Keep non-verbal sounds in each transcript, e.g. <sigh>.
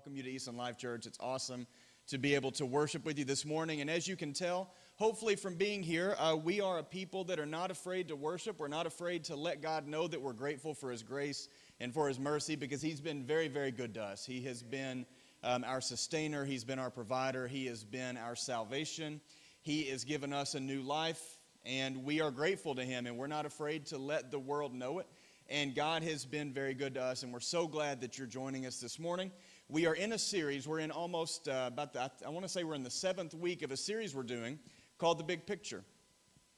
welcome you to Easton Life Church. It's awesome to be able to worship with you this morning. And as you can tell, hopefully from being here, uh, we are a people that are not afraid to worship. We're not afraid to let God know that we're grateful for His grace and for His mercy because He's been very, very good to us. He has been um, our sustainer, He's been our provider, He has been our salvation. He has given us a new life, and we are grateful to Him, and we're not afraid to let the world know it. And God has been very good to us, and we're so glad that you're joining us this morning. We are in a series, we're in almost uh, about, the, I want to say we're in the seventh week of a series we're doing called The Big Picture.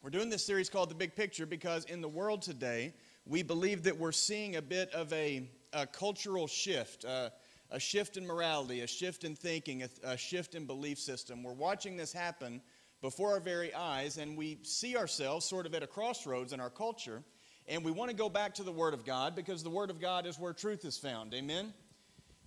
We're doing this series called The Big Picture because in the world today, we believe that we're seeing a bit of a, a cultural shift, uh, a shift in morality, a shift in thinking, a, a shift in belief system. We're watching this happen before our very eyes, and we see ourselves sort of at a crossroads in our culture and we want to go back to the Word of God because the Word of God is where truth is found. Amen?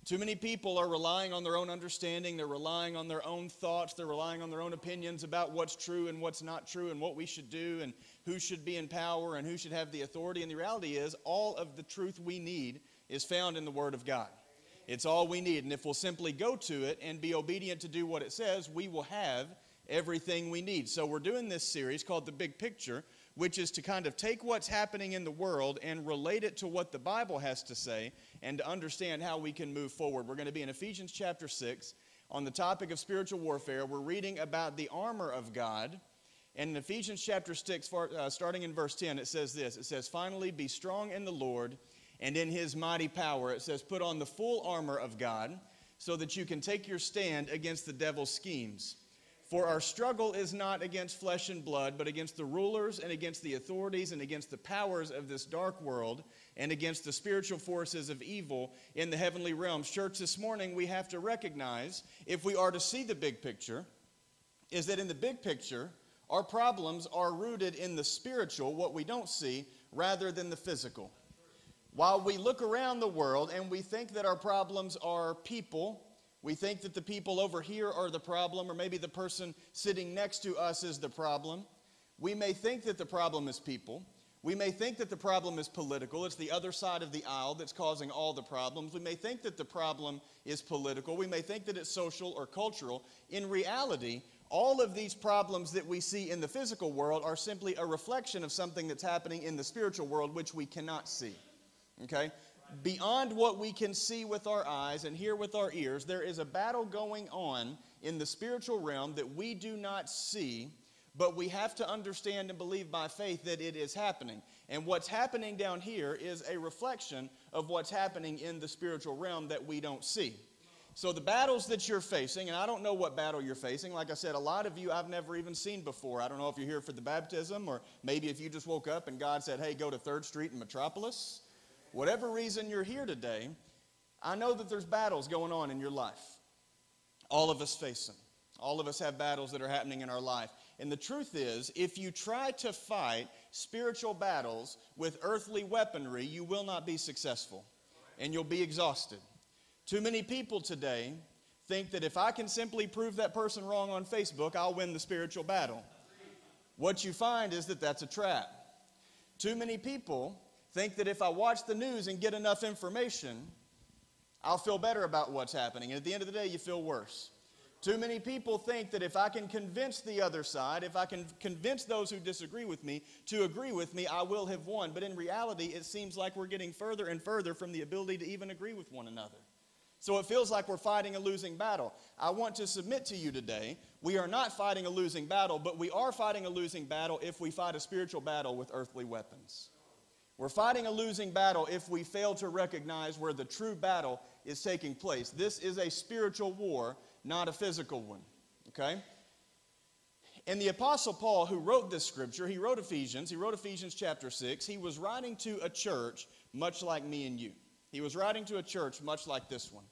Too many people are relying on their own understanding. They're relying on their own thoughts. They're relying on their own opinions about what's true and what's not true and what we should do and who should be in power and who should have the authority. And the reality is, all of the truth we need is found in the Word of God. It's all we need. And if we'll simply go to it and be obedient to do what it says, we will have everything we need. So we're doing this series called The Big Picture which is to kind of take what's happening in the world and relate it to what the Bible has to say and to understand how we can move forward. We're going to be in Ephesians chapter 6 on the topic of spiritual warfare. We're reading about the armor of God. And in Ephesians chapter 6, uh, starting in verse 10, it says this It says, Finally, be strong in the Lord and in his mighty power. It says, Put on the full armor of God so that you can take your stand against the devil's schemes. For our struggle is not against flesh and blood, but against the rulers and against the authorities and against the powers of this dark world and against the spiritual forces of evil in the heavenly realms. Church, this morning we have to recognize, if we are to see the big picture, is that in the big picture, our problems are rooted in the spiritual, what we don't see, rather than the physical. While we look around the world and we think that our problems are people, we think that the people over here are the problem, or maybe the person sitting next to us is the problem. We may think that the problem is people. We may think that the problem is political. It's the other side of the aisle that's causing all the problems. We may think that the problem is political. We may think that it's social or cultural. In reality, all of these problems that we see in the physical world are simply a reflection of something that's happening in the spiritual world, which we cannot see. Okay? Beyond what we can see with our eyes and hear with our ears, there is a battle going on in the spiritual realm that we do not see, but we have to understand and believe by faith that it is happening. And what's happening down here is a reflection of what's happening in the spiritual realm that we don't see. So, the battles that you're facing, and I don't know what battle you're facing. Like I said, a lot of you I've never even seen before. I don't know if you're here for the baptism, or maybe if you just woke up and God said, hey, go to 3rd Street in Metropolis Whatever reason you're here today, I know that there's battles going on in your life. All of us face them. All of us have battles that are happening in our life. And the truth is, if you try to fight spiritual battles with earthly weaponry, you will not be successful and you'll be exhausted. Too many people today think that if I can simply prove that person wrong on Facebook, I'll win the spiritual battle. What you find is that that's a trap. Too many people think that if I watch the news and get enough information, I'll feel better about what's happening. And at the end of the day, you feel worse. Too many people think that if I can convince the other side, if I can convince those who disagree with me to agree with me, I will have won. But in reality, it seems like we're getting further and further from the ability to even agree with one another. So it feels like we're fighting a losing battle. I want to submit to you today we are not fighting a losing battle, but we are fighting a losing battle if we fight a spiritual battle with earthly weapons. We're fighting a losing battle if we fail to recognize where the true battle is taking place. This is a spiritual war, not a physical one. Okay? And the Apostle Paul, who wrote this scripture, he wrote Ephesians, he wrote Ephesians chapter 6. He was writing to a church much like me and you. He was writing to a church much like this one.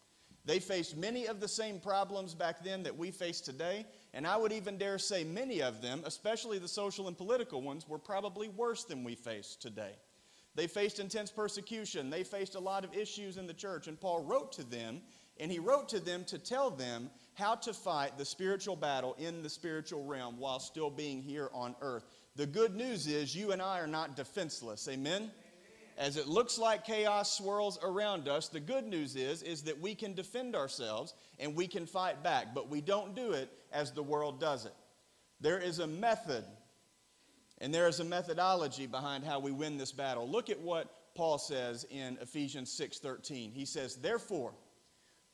They faced many of the same problems back then that we face today, and I would even dare say many of them, especially the social and political ones, were probably worse than we face today. They faced intense persecution. They faced a lot of issues in the church. And Paul wrote to them, and he wrote to them to tell them how to fight the spiritual battle in the spiritual realm while still being here on earth. The good news is you and I are not defenseless. Amen? As it looks like chaos swirls around us, the good news is is that we can defend ourselves and we can fight back, but we don't do it as the world does it. There is a method and there is a methodology behind how we win this battle. Look at what Paul says in Ephesians 6:13. He says, "Therefore,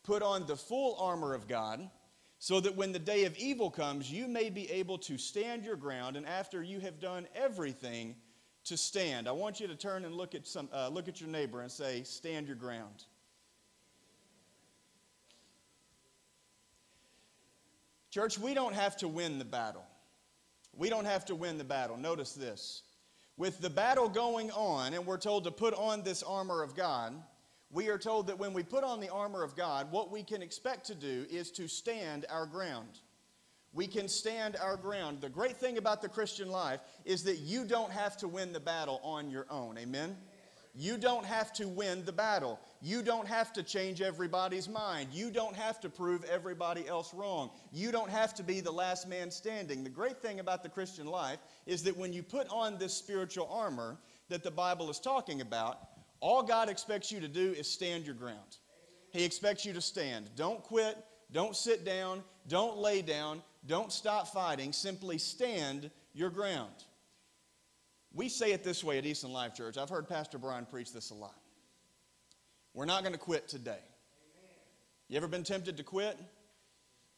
put on the full armor of God, so that when the day of evil comes, you may be able to stand your ground, and after you have done everything, to stand. I want you to turn and look at, some, uh, look at your neighbor and say, Stand your ground. Church, we don't have to win the battle. We don't have to win the battle. Notice this. With the battle going on, and we're told to put on this armor of God, we are told that when we put on the armor of God, what we can expect to do is to stand our ground we can stand our ground. The great thing about the Christian life is that you don't have to win the battle on your own. Amen? You don't have to win the battle. You don't have to change everybody's mind. You don't have to prove everybody else wrong. You don't have to be the last man standing. The great thing about the Christian life is that when you put on this spiritual armor that the Bible is talking about, all God expects you to do is stand your ground. He expects you to stand. Don't quit. Don't sit down. Don't lay down. Don't stop fighting, simply stand your ground. We say it this way at Easton Life Church. I've heard Pastor Brian preach this a lot. We're not going to quit today. You ever been tempted to quit?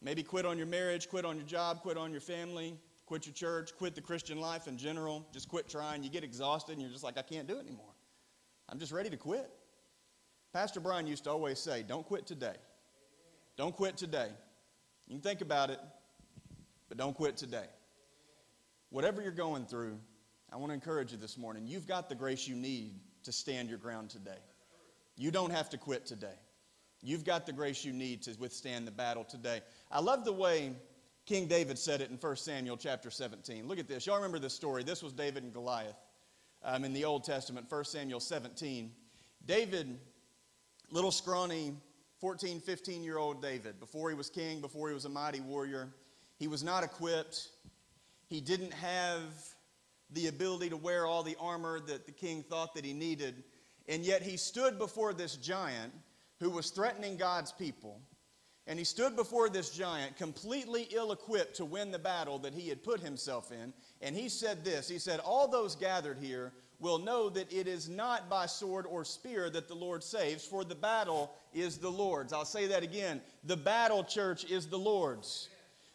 Maybe quit on your marriage, quit on your job, quit on your family, quit your church, quit the Christian life in general. Just quit trying. You get exhausted and you're just like, I can't do it anymore. I'm just ready to quit. Pastor Brian used to always say, Don't quit today. Don't quit today. You can think about it. But don't quit today. Whatever you're going through, I want to encourage you this morning. You've got the grace you need to stand your ground today. You don't have to quit today. You've got the grace you need to withstand the battle today. I love the way King David said it in 1 Samuel chapter 17. Look at this. Y'all remember this story. This was David and Goliath um, in the Old Testament, 1 Samuel 17. David, little scrawny 14, 15 year old David, before he was king, before he was a mighty warrior, he was not equipped. He didn't have the ability to wear all the armor that the king thought that he needed. And yet he stood before this giant who was threatening God's people. And he stood before this giant completely ill equipped to win the battle that he had put himself in. And he said this He said, All those gathered here will know that it is not by sword or spear that the Lord saves, for the battle is the Lord's. I'll say that again. The battle, church, is the Lord's.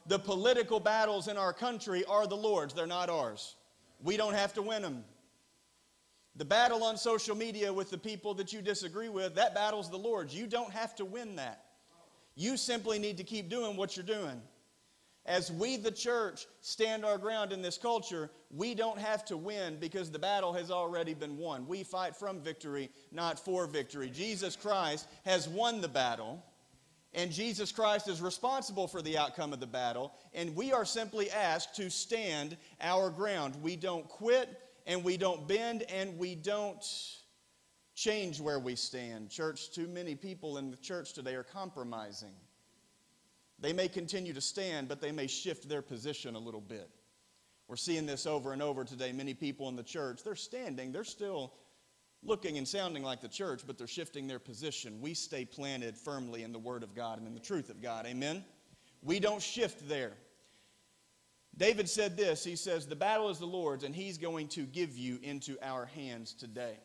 The political battles in our country are the Lord's, they're not ours. We don't have to win them. The battle on social media with the people that you disagree with, that battle's the Lord's. You don't have to win that. You simply need to keep doing what you're doing. As we, the church, stand our ground in this culture, we don't have to win because the battle has already been won. We fight from victory, not for victory. Jesus Christ has won the battle. And Jesus Christ is responsible for the outcome of the battle. And we are simply asked to stand our ground. We don't quit and we don't bend and we don't change where we stand. Church, too many people in the church today are compromising. They may continue to stand, but they may shift their position a little bit. We're seeing this over and over today. Many people in the church, they're standing, they're still looking and sounding like the church, but they're shifting their position. We stay planted firmly in the Word of God and in the truth of God. Amen? We don't shift there. David said this He says, The battle is the Lord's, and He's going to give you into our hands today.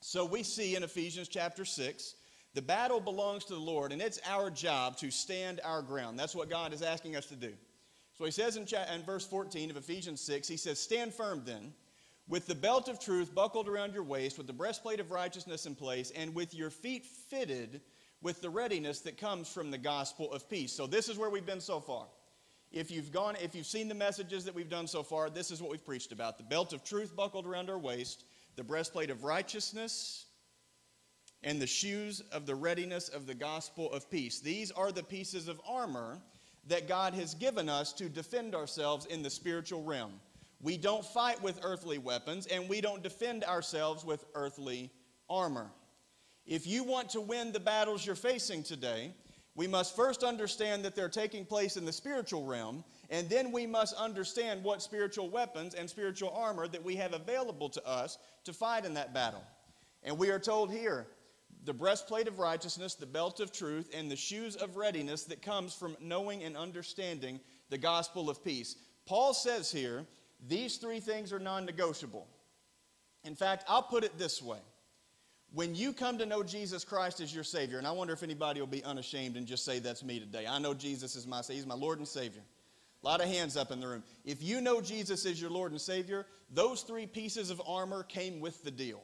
So we see in Ephesians chapter 6, the battle belongs to the Lord, and it's our job to stand our ground. That's what God is asking us to do. So he says in, verse 14 of Ephesians 6, He says, Stand firm then with the belt of truth buckled around your waist, with the breastplate of righteousness in place, and with your feet fitted with the readiness that comes from the gospel of peace. So this is where we've been so far. If you've gone, if you've seen the messages that we've done so far, this is what we've preached about. The belt of truth buckled around our waist, the breastplate of righteousness, and the shoes of the readiness of the gospel of peace. These are the pieces of armor that God has given us to defend ourselves in the spiritual realm. We don't fight with earthly weapons, and we don't defend ourselves with earthly armor. If you want to win the battles you're facing today, we must first understand that they're taking place in the spiritual realm, and then we must understand what spiritual weapons and spiritual armor that we have available to us to fight in that battle. And we are told here the breastplate of righteousness, the belt of truth, and the shoes of readiness that comes from knowing and understanding the gospel of peace. Paul says here, these three things are non negotiable. In fact, I'll put it this way. When you come to know Jesus Christ as your Savior, and I wonder if anybody will be unashamed and just say, That's me today. I know Jesus is my Savior, He's my Lord and Savior. A lot of hands up in the room. If you know Jesus as your Lord and Savior, those three pieces of armor came with the deal.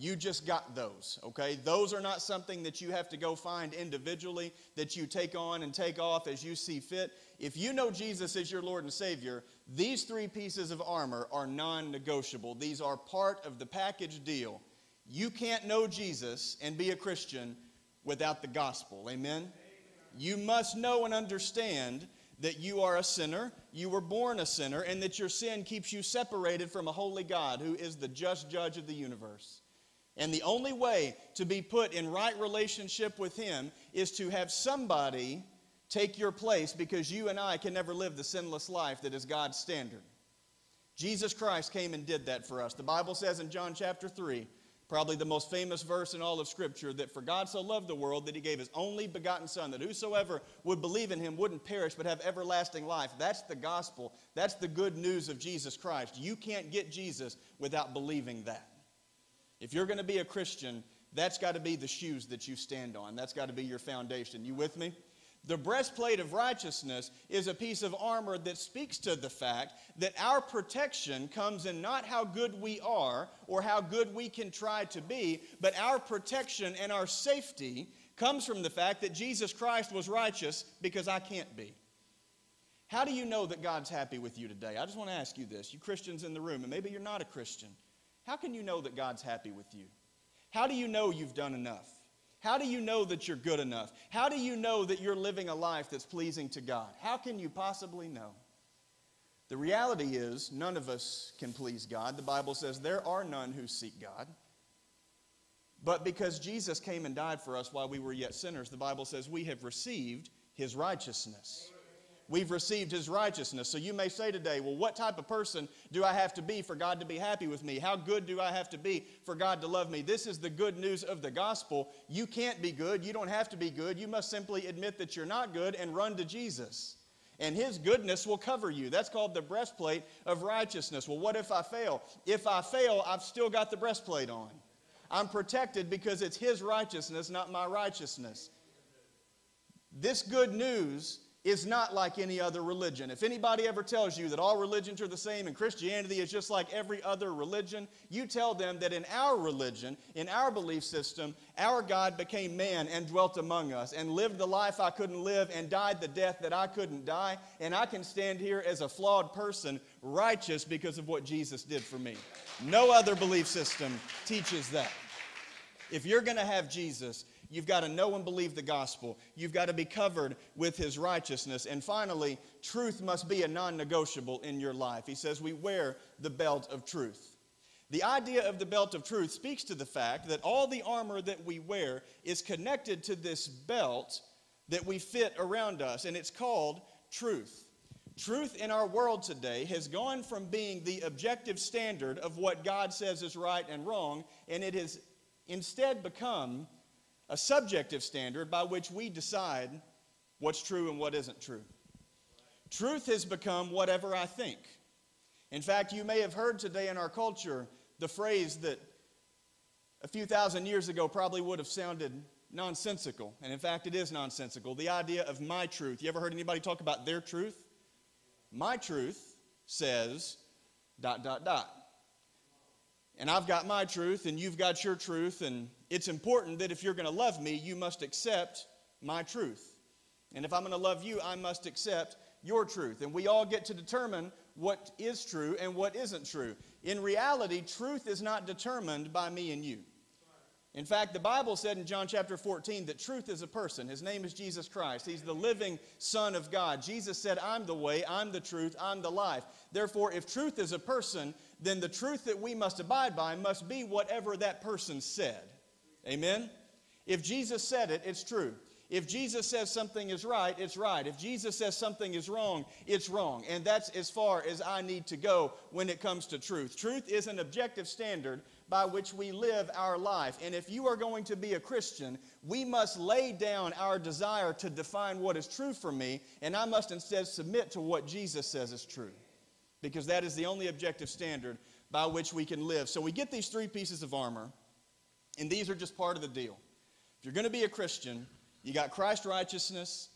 You just got those, okay? Those are not something that you have to go find individually, that you take on and take off as you see fit. If you know Jesus as your Lord and Savior, these three pieces of armor are non negotiable. These are part of the package deal. You can't know Jesus and be a Christian without the gospel. Amen? You must know and understand that you are a sinner, you were born a sinner, and that your sin keeps you separated from a holy God who is the just judge of the universe. And the only way to be put in right relationship with Him is to have somebody take your place because you and I can never live the sinless life that is God's standard. Jesus Christ came and did that for us. The Bible says in John chapter 3, probably the most famous verse in all of Scripture, that for God so loved the world that He gave His only begotten Son, that whosoever would believe in Him wouldn't perish but have everlasting life. That's the gospel. That's the good news of Jesus Christ. You can't get Jesus without believing that. If you're going to be a Christian, that's got to be the shoes that you stand on. That's got to be your foundation. You with me? The breastplate of righteousness is a piece of armor that speaks to the fact that our protection comes in not how good we are or how good we can try to be, but our protection and our safety comes from the fact that Jesus Christ was righteous because I can't be. How do you know that God's happy with you today? I just want to ask you this, you Christians in the room, and maybe you're not a Christian. How can you know that God's happy with you? How do you know you've done enough? How do you know that you're good enough? How do you know that you're living a life that's pleasing to God? How can you possibly know? The reality is, none of us can please God. The Bible says there are none who seek God. But because Jesus came and died for us while we were yet sinners, the Bible says we have received his righteousness. We've received his righteousness. So you may say today, well, what type of person do I have to be for God to be happy with me? How good do I have to be for God to love me? This is the good news of the gospel. You can't be good. You don't have to be good. You must simply admit that you're not good and run to Jesus. And his goodness will cover you. That's called the breastplate of righteousness. Well, what if I fail? If I fail, I've still got the breastplate on. I'm protected because it's his righteousness, not my righteousness. This good news is not like any other religion. If anybody ever tells you that all religions are the same and Christianity is just like every other religion, you tell them that in our religion, in our belief system, our God became man and dwelt among us and lived the life I couldn't live and died the death that I couldn't die. And I can stand here as a flawed person, righteous because of what Jesus did for me. No other belief system teaches that. If you're going to have Jesus, You've got to know and believe the gospel. You've got to be covered with his righteousness. And finally, truth must be a non negotiable in your life. He says we wear the belt of truth. The idea of the belt of truth speaks to the fact that all the armor that we wear is connected to this belt that we fit around us, and it's called truth. Truth in our world today has gone from being the objective standard of what God says is right and wrong, and it has instead become a subjective standard by which we decide what's true and what isn't true. Truth has become whatever I think. In fact, you may have heard today in our culture the phrase that a few thousand years ago probably would have sounded nonsensical. And in fact, it is nonsensical. The idea of my truth. You ever heard anybody talk about their truth? My truth says dot, dot, dot. And I've got my truth, and you've got your truth, and it's important that if you're going to love me, you must accept my truth. And if I'm going to love you, I must accept your truth. And we all get to determine what is true and what isn't true. In reality, truth is not determined by me and you. In fact, the Bible said in John chapter 14 that truth is a person. His name is Jesus Christ. He's the living Son of God. Jesus said, I'm the way, I'm the truth, I'm the life. Therefore, if truth is a person, then the truth that we must abide by must be whatever that person said. Amen? If Jesus said it, it's true. If Jesus says something is right, it's right. If Jesus says something is wrong, it's wrong. And that's as far as I need to go when it comes to truth. Truth is an objective standard by which we live our life. And if you are going to be a Christian, we must lay down our desire to define what is true for me, and I must instead submit to what Jesus says is true. Because that is the only objective standard by which we can live. So we get these three pieces of armor, and these are just part of the deal. If you're going to be a Christian, you got Christ righteousness,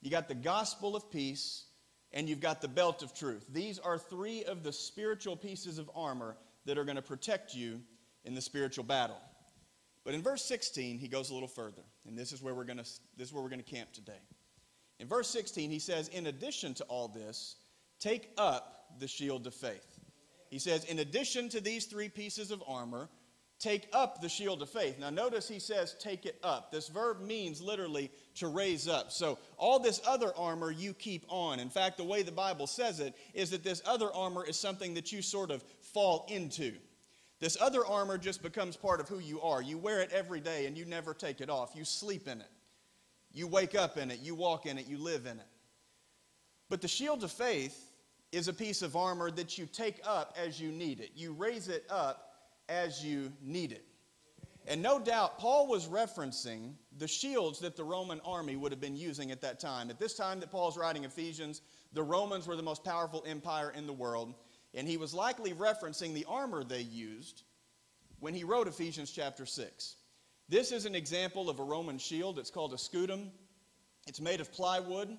you got the gospel of peace, and you've got the belt of truth. These are three of the spiritual pieces of armor that are going to protect you in the spiritual battle. But in verse 16, he goes a little further, and this is where we're going to this is where we're going to camp today. In verse 16, he says, "In addition to all this, take up the shield of faith." He says, "In addition to these three pieces of armor, take up the shield of faith. Now, notice he says, take it up. This verb means literally to raise up. So, all this other armor you keep on. In fact, the way the Bible says it is that this other armor is something that you sort of fall into. This other armor just becomes part of who you are. You wear it every day and you never take it off. You sleep in it. You wake up in it. You walk in it. You live in it. But the shield of faith is a piece of armor that you take up as you need it. You raise it up as you need it. And no doubt, Paul was referencing the shields that the Roman army would have been using at that time. At this time that Paul's writing Ephesians, the Romans were the most powerful empire in the world, and he was likely referencing the armor they used when he wrote Ephesians chapter 6. This is an example of a Roman shield. It's called a scutum. It's made of plywood,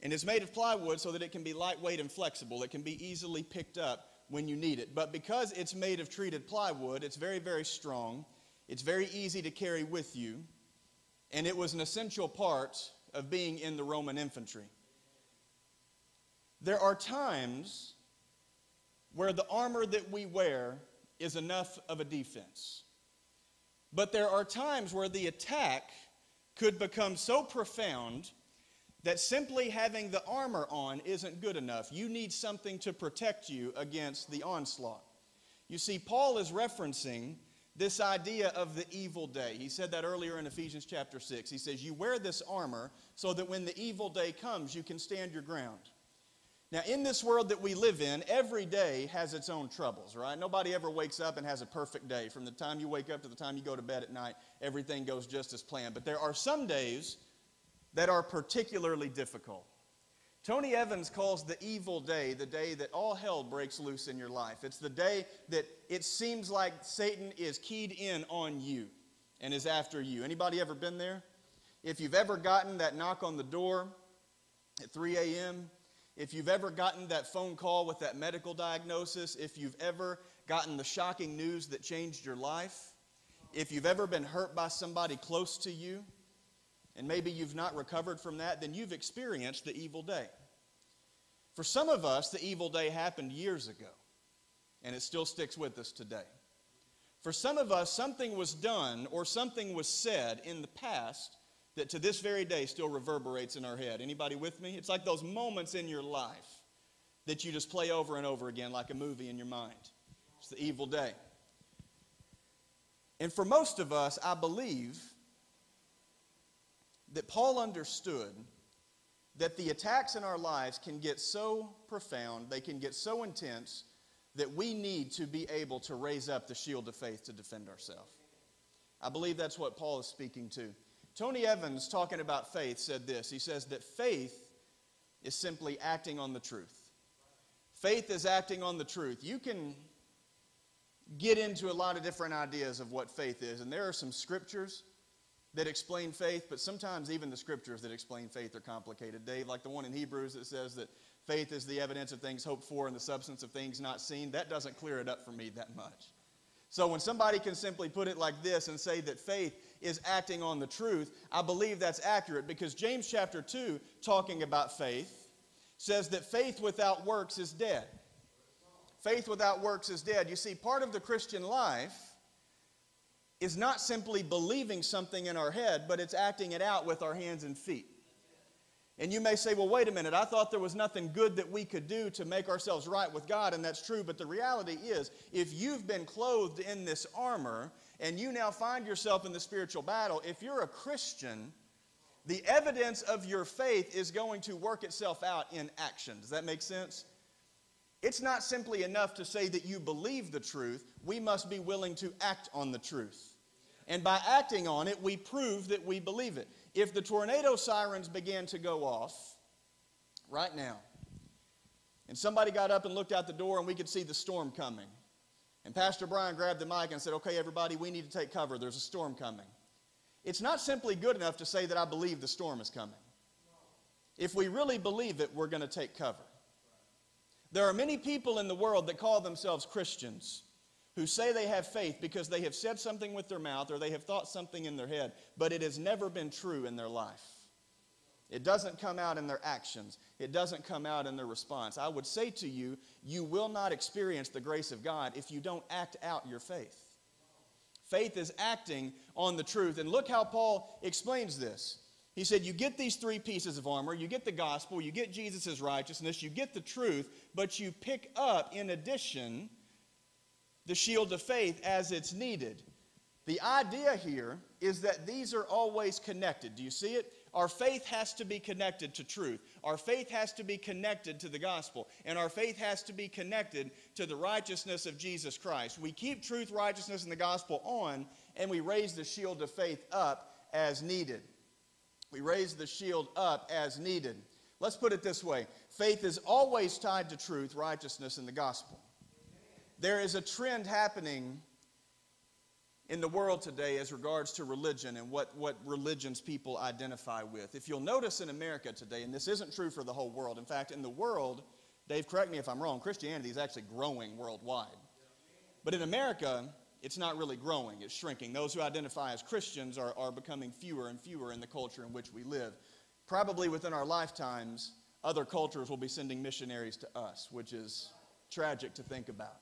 and it's made of plywood so that it can be lightweight and flexible. It can be easily picked up when you need it. But because it's made of treated plywood, it's very, very strong. It's very easy to carry with you. And it was an essential part of being in the Roman infantry. There are times where the armor that we wear is enough of a defense. But there are times where the attack could become so profound that simply having the armor on isn't good enough. You need something to protect you against the onslaught. You see, Paul is referencing this idea of the evil day. He said that earlier in Ephesians chapter 6. He says, You wear this armor so that when the evil day comes, you can stand your ground. Now, in this world that we live in, every day has its own troubles, right? Nobody ever wakes up and has a perfect day. From the time you wake up to the time you go to bed at night, everything goes just as planned. But there are some days that are particularly difficult. Tony Evans calls the evil day the day that all hell breaks loose in your life. It's the day that it seems like Satan is keyed in on you and is after you. Anybody ever been there? If you've ever gotten that knock on the door at 3 a.m., if you've ever gotten that phone call with that medical diagnosis, if you've ever gotten the shocking news that changed your life, if you've ever been hurt by somebody close to you, and maybe you've not recovered from that, then you've experienced the evil day. For some of us, the evil day happened years ago, and it still sticks with us today. For some of us, something was done or something was said in the past that to this very day still reverberates in our head. Anybody with me? It's like those moments in your life that you just play over and over again like a movie in your mind. It's the evil day. And for most of us, I believe that Paul understood that the attacks in our lives can get so profound, they can get so intense, that we need to be able to raise up the shield of faith to defend ourselves. I believe that's what Paul is speaking to. Tony Evans, talking about faith, said this. He says that faith is simply acting on the truth. Faith is acting on the truth. You can get into a lot of different ideas of what faith is, and there are some scriptures that explain faith, but sometimes even the scriptures that explain faith are complicated. Dave, like the one in Hebrews that says that faith is the evidence of things hoped for and the substance of things not seen, that doesn't clear it up for me that much. So when somebody can simply put it like this and say that faith is acting on the truth, I believe that's accurate because James chapter 2, talking about faith, says that faith without works is dead. Faith without works is dead. You see, part of the Christian life is not simply believing something in our head, but it's acting it out with our hands and feet. And you may say, well, wait a minute, I thought there was nothing good that we could do to make ourselves right with God, and that's true. But the reality is, if you've been clothed in this armor and you now find yourself in the spiritual battle, if you're a Christian, The evidence of your faith is going to work itself out in action. Does that make sense? It's not simply enough to say that you believe the truth, we must be willing to act on the truth. And by acting on it, we prove that we believe it. If the tornado sirens began to go off right now, and somebody got up and looked out the door and we could see the storm coming, and Pastor Brian grabbed the mic and said, Okay, everybody, we need to take cover. There's a storm coming. It's not simply good enough to say that I believe the storm is coming. If we really believe it, we're going to take cover. There are many people in the world that call themselves Christians who say they have faith because they have said something with their mouth or they have thought something in their head, but it has never been true in their life. It doesn't come out in their actions. It doesn't come out in their response. I would say to you, you will not experience the grace of God if you don't act out your faith. Faith is acting on the truth. And look how Paul explains this. He said, You get these three pieces of armor. You get the gospel, you get Jesus' righteousness, you get the truth, but you pick up, in addition, the shield of faith as it's needed. The idea here is that these are always connected. Do you see it? Our faith has to be connected to truth. Our faith has to be connected to the gospel. And our faith has to be connected to the righteousness of Jesus Christ. We keep truth, righteousness, and the gospel on, and we raise the shield of faith up as needed. We raise the shield up as needed. Let's put it this way faith is always tied to truth, righteousness, and the gospel. There is a trend happening in the world today as regards to religion and what, what religions people identify with. If you'll notice in America today, and this isn't true for the whole world, in fact, in the world, Dave, correct me if I'm wrong, Christianity is actually growing worldwide. But in America, it's not really growing, it's shrinking. Those who identify as Christians are, are becoming fewer and fewer in the culture in which we live. Probably within our lifetimes, other cultures will be sending missionaries to us, which is tragic to think about.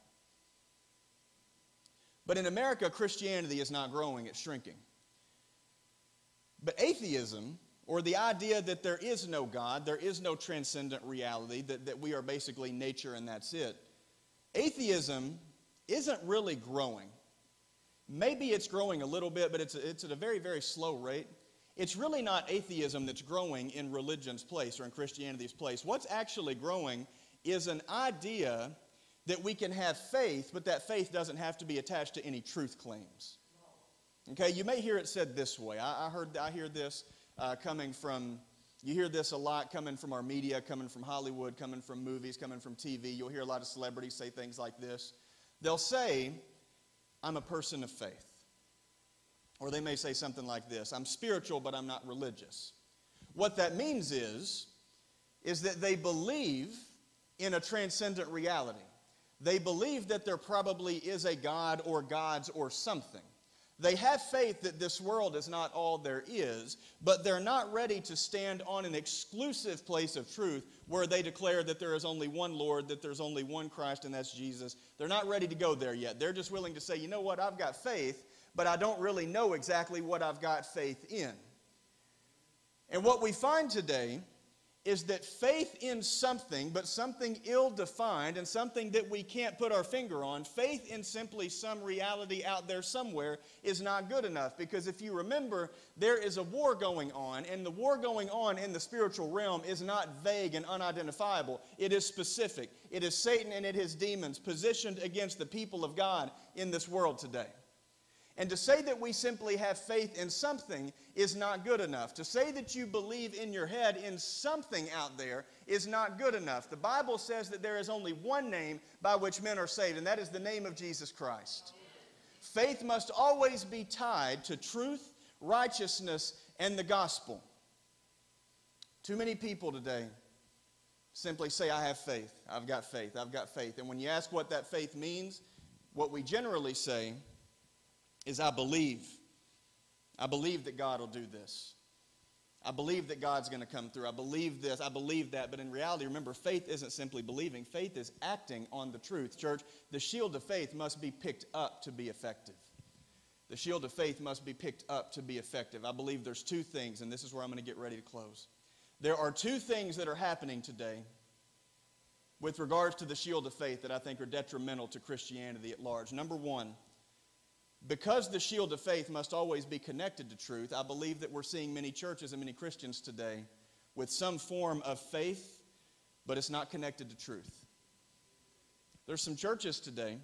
But in America, Christianity is not growing, it's shrinking. But atheism, or the idea that there is no God, there is no transcendent reality, that, that we are basically nature and that's it, atheism isn't really growing. Maybe it's growing a little bit, but it's, it's at a very, very slow rate. It's really not atheism that's growing in religion's place or in Christianity's place. What's actually growing is an idea that we can have faith, but that faith doesn't have to be attached to any truth claims. Okay, you may hear it said this way. I, I heard, I hear this uh, coming from, you hear this a lot coming from our media, coming from Hollywood, coming from movies, coming from TV. You'll hear a lot of celebrities say things like this. They'll say, I'm a person of faith. Or they may say something like this I'm spiritual, but I'm not religious. What that means is, is that they believe in a transcendent reality. They believe that there probably is a God or gods or something. They have faith that this world is not all there is, but they're not ready to stand on an exclusive place of truth where they declare that there is only one Lord, that there's only one Christ, and that's Jesus. They're not ready to go there yet. They're just willing to say, you know what, I've got faith, but I don't really know exactly what I've got faith in. And what we find today is that faith in something, but something ill defined and something that we can't put our finger on, faith in simply some reality out there somewhere is not good enough. Because if you remember, there is a war going on, and the war going on in the spiritual realm is not vague and unidentifiable. It is specific. It is Satan and it is demons positioned against the people of God in this world today. And to say that we simply have faith in something is not good enough. To say that you believe in your head in something out there is not good enough. The Bible says that there is only one name by which men are saved, and that is the name of Jesus Christ. Faith must always be tied to truth, righteousness, and the gospel. Too many people today simply say, I have faith. I've got faith. I've got faith. And when you ask what that faith means, what we generally say is I believe. I believe that God will do this. I believe that God's going to come through. I believe this. I believe that. But in reality, remember, faith isn't simply believing, faith is acting on the truth. Church, the shield of faith must be picked up to be effective. The shield of faith must be picked up to be effective. I believe there's two things, and this is where I'm going to get ready to close. There are two things that are happening today with regards to the shield of faith that I think are detrimental to Christianity at large. Number one, because the shield of faith must always be connected to truth, I believe that we're seeing many churches and many Christians today with some form of faith, but it's not connected to truth. There's some churches today,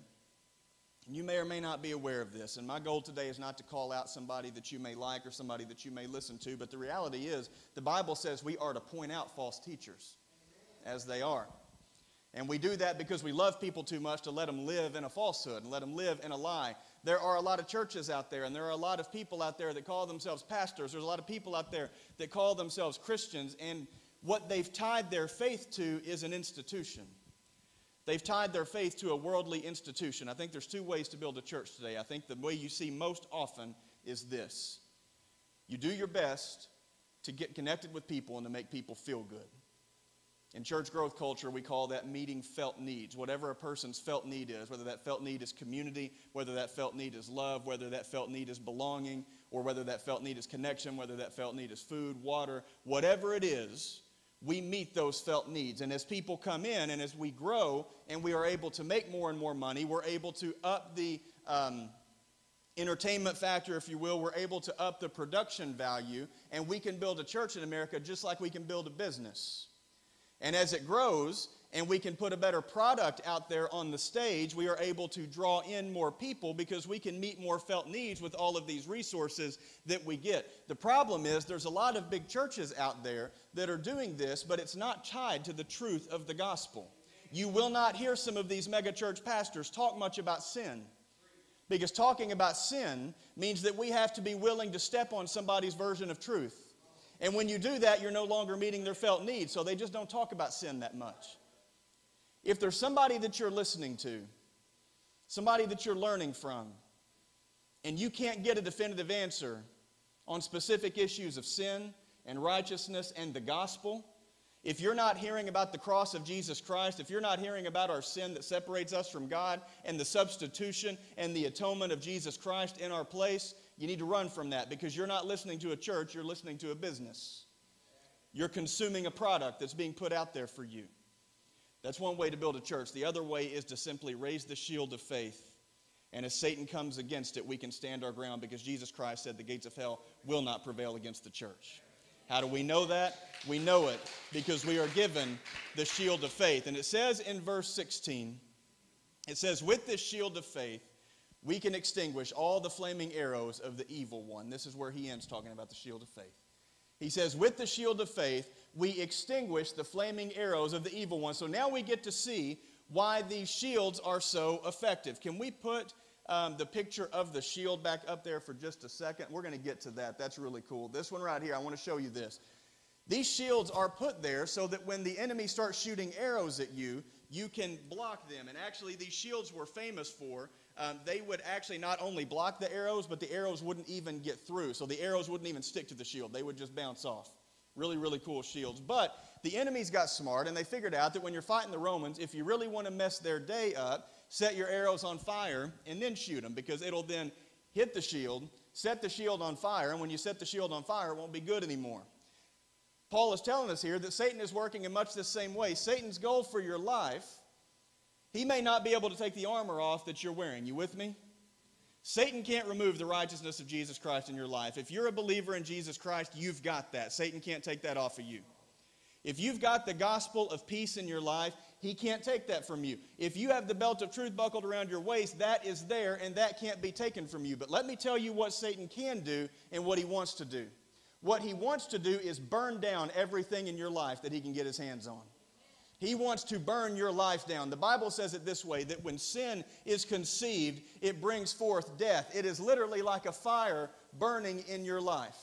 and you may or may not be aware of this, and my goal today is not to call out somebody that you may like or somebody that you may listen to, but the reality is the Bible says we are to point out false teachers as they are. And we do that because we love people too much to let them live in a falsehood and let them live in a lie. There are a lot of churches out there, and there are a lot of people out there that call themselves pastors. There's a lot of people out there that call themselves Christians, and what they've tied their faith to is an institution. They've tied their faith to a worldly institution. I think there's two ways to build a church today. I think the way you see most often is this you do your best to get connected with people and to make people feel good. In church growth culture, we call that meeting felt needs. Whatever a person's felt need is, whether that felt need is community, whether that felt need is love, whether that felt need is belonging, or whether that felt need is connection, whether that felt need is food, water, whatever it is, we meet those felt needs. And as people come in and as we grow and we are able to make more and more money, we're able to up the um, entertainment factor, if you will. We're able to up the production value, and we can build a church in America just like we can build a business. And as it grows and we can put a better product out there on the stage, we are able to draw in more people because we can meet more felt needs with all of these resources that we get. The problem is there's a lot of big churches out there that are doing this, but it's not tied to the truth of the gospel. You will not hear some of these megachurch pastors talk much about sin. Because talking about sin means that we have to be willing to step on somebody's version of truth. And when you do that, you're no longer meeting their felt needs, so they just don't talk about sin that much. If there's somebody that you're listening to, somebody that you're learning from, and you can't get a definitive answer on specific issues of sin and righteousness and the gospel, if you're not hearing about the cross of Jesus Christ, if you're not hearing about our sin that separates us from God and the substitution and the atonement of Jesus Christ in our place, you need to run from that because you're not listening to a church, you're listening to a business. You're consuming a product that's being put out there for you. That's one way to build a church. The other way is to simply raise the shield of faith. And as Satan comes against it, we can stand our ground because Jesus Christ said the gates of hell will not prevail against the church. How do we know that? We know it because we are given the shield of faith. And it says in verse 16, it says, With this shield of faith, we can extinguish all the flaming arrows of the evil one. This is where he ends talking about the shield of faith. He says, With the shield of faith, we extinguish the flaming arrows of the evil one. So now we get to see why these shields are so effective. Can we put um, the picture of the shield back up there for just a second? We're going to get to that. That's really cool. This one right here, I want to show you this. These shields are put there so that when the enemy starts shooting arrows at you, you can block them. And actually, these shields were famous for um, they would actually not only block the arrows, but the arrows wouldn't even get through. So the arrows wouldn't even stick to the shield, they would just bounce off. Really, really cool shields. But the enemies got smart and they figured out that when you're fighting the Romans, if you really want to mess their day up, set your arrows on fire and then shoot them because it'll then hit the shield, set the shield on fire, and when you set the shield on fire, it won't be good anymore. Paul is telling us here that Satan is working in much the same way. Satan's goal for your life he may not be able to take the armor off that you're wearing. You with me? Satan can't remove the righteousness of Jesus Christ in your life. If you're a believer in Jesus Christ, you've got that. Satan can't take that off of you. If you've got the gospel of peace in your life, he can't take that from you. If you have the belt of truth buckled around your waist, that is there and that can't be taken from you. But let me tell you what Satan can do and what he wants to do. What he wants to do is burn down everything in your life that he can get his hands on. He wants to burn your life down. The Bible says it this way that when sin is conceived, it brings forth death. It is literally like a fire burning in your life.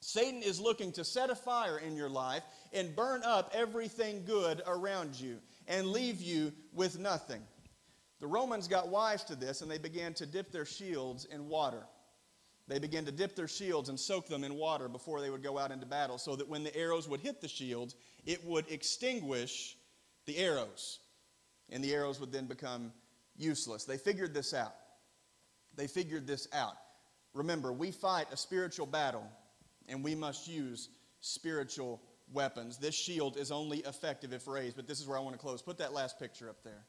Satan is looking to set a fire in your life and burn up everything good around you and leave you with nothing. The Romans got wise to this and they began to dip their shields in water. They began to dip their shields and soak them in water before they would go out into battle so that when the arrows would hit the shields, it would extinguish the arrows. And the arrows would then become useless. They figured this out. They figured this out. Remember, we fight a spiritual battle, and we must use spiritual weapons. This shield is only effective if raised, but this is where I want to close. Put that last picture up there.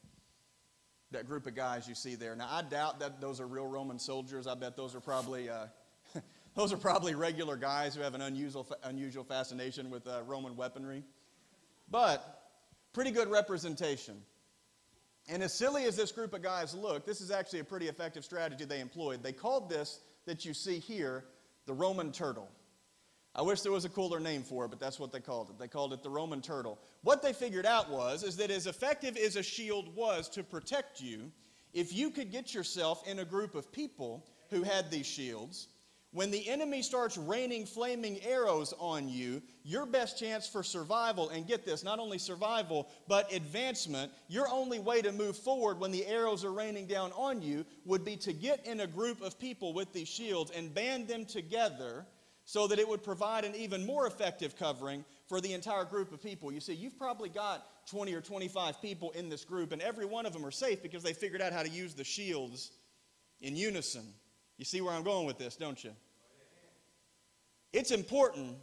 that group of guys you see there. Now, I doubt that those are real Roman soldiers. I bet those are probably, uh, <laughs> those are probably regular guys who have an unusual, unusual fascination with uh, Roman weaponry. But pretty good representation. And as silly as this group of guys look, this is actually a pretty effective strategy they employed. They called this that you see here the Roman turtle. I wish there was a cooler name for it, but that's what they called it. They called it the Roman turtle. What they figured out was is that as effective as a shield was to protect you, if you could get yourself in a group of people who had these shields, when the enemy starts raining flaming arrows on you, your best chance for survival, and get this, not only survival, but advancement, your only way to move forward when the arrows are raining down on you would be to get in a group of people with these shields and band them together so that it would provide an even more effective covering for the entire group of people. You see, you've probably got 20 or 25 people in this group, and every one of them are safe because they figured out how to use the shields in unison. You see where I'm going with this, don't you? It's important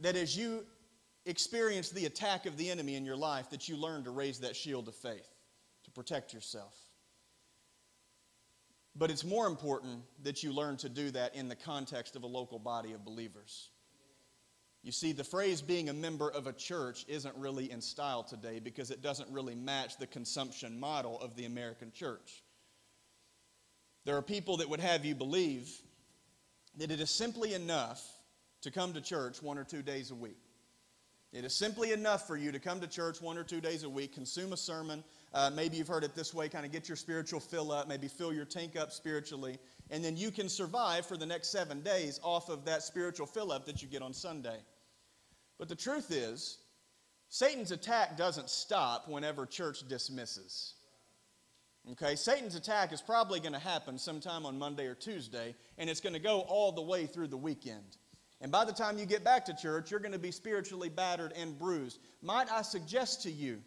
that as you experience the attack of the enemy in your life, that you learn to raise that shield of faith to protect yourself. But it's more important that you learn to do that in the context of a local body of believers. You see, the phrase being a member of a church isn't really in style today because it doesn't really match the consumption model of the American church. There are people that would have you believe that it is simply enough to come to church one or two days a week. It is simply enough for you to come to church one or two days a week, consume a sermon. Uh, maybe you've heard it this way kind of get your spiritual fill up, maybe fill your tank up spiritually, and then you can survive for the next seven days off of that spiritual fill up that you get on Sunday. But the truth is, Satan's attack doesn't stop whenever church dismisses. Okay, Satan's attack is probably going to happen sometime on Monday or Tuesday, and it's going to go all the way through the weekend. And by the time you get back to church, you're going to be spiritually battered and bruised. Might I suggest to you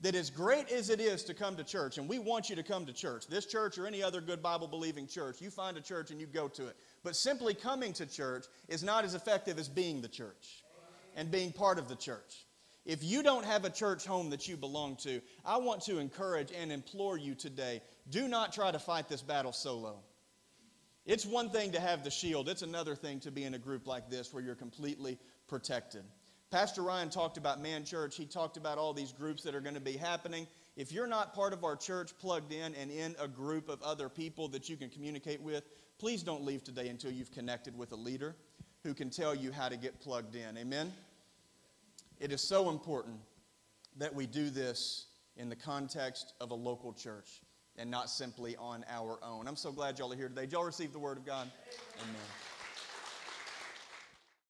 that as great as it is to come to church, and we want you to come to church, this church or any other good Bible believing church, you find a church and you go to it. But simply coming to church is not as effective as being the church and being part of the church. If you don't have a church home that you belong to, I want to encourage and implore you today do not try to fight this battle solo. It's one thing to have the shield, it's another thing to be in a group like this where you're completely protected. Pastor Ryan talked about Man Church. He talked about all these groups that are going to be happening. If you're not part of our church plugged in and in a group of other people that you can communicate with, please don't leave today until you've connected with a leader who can tell you how to get plugged in. Amen? It is so important that we do this in the context of a local church and not simply on our own. I'm so glad y'all are here today. Did y'all receive the word of God? Amen.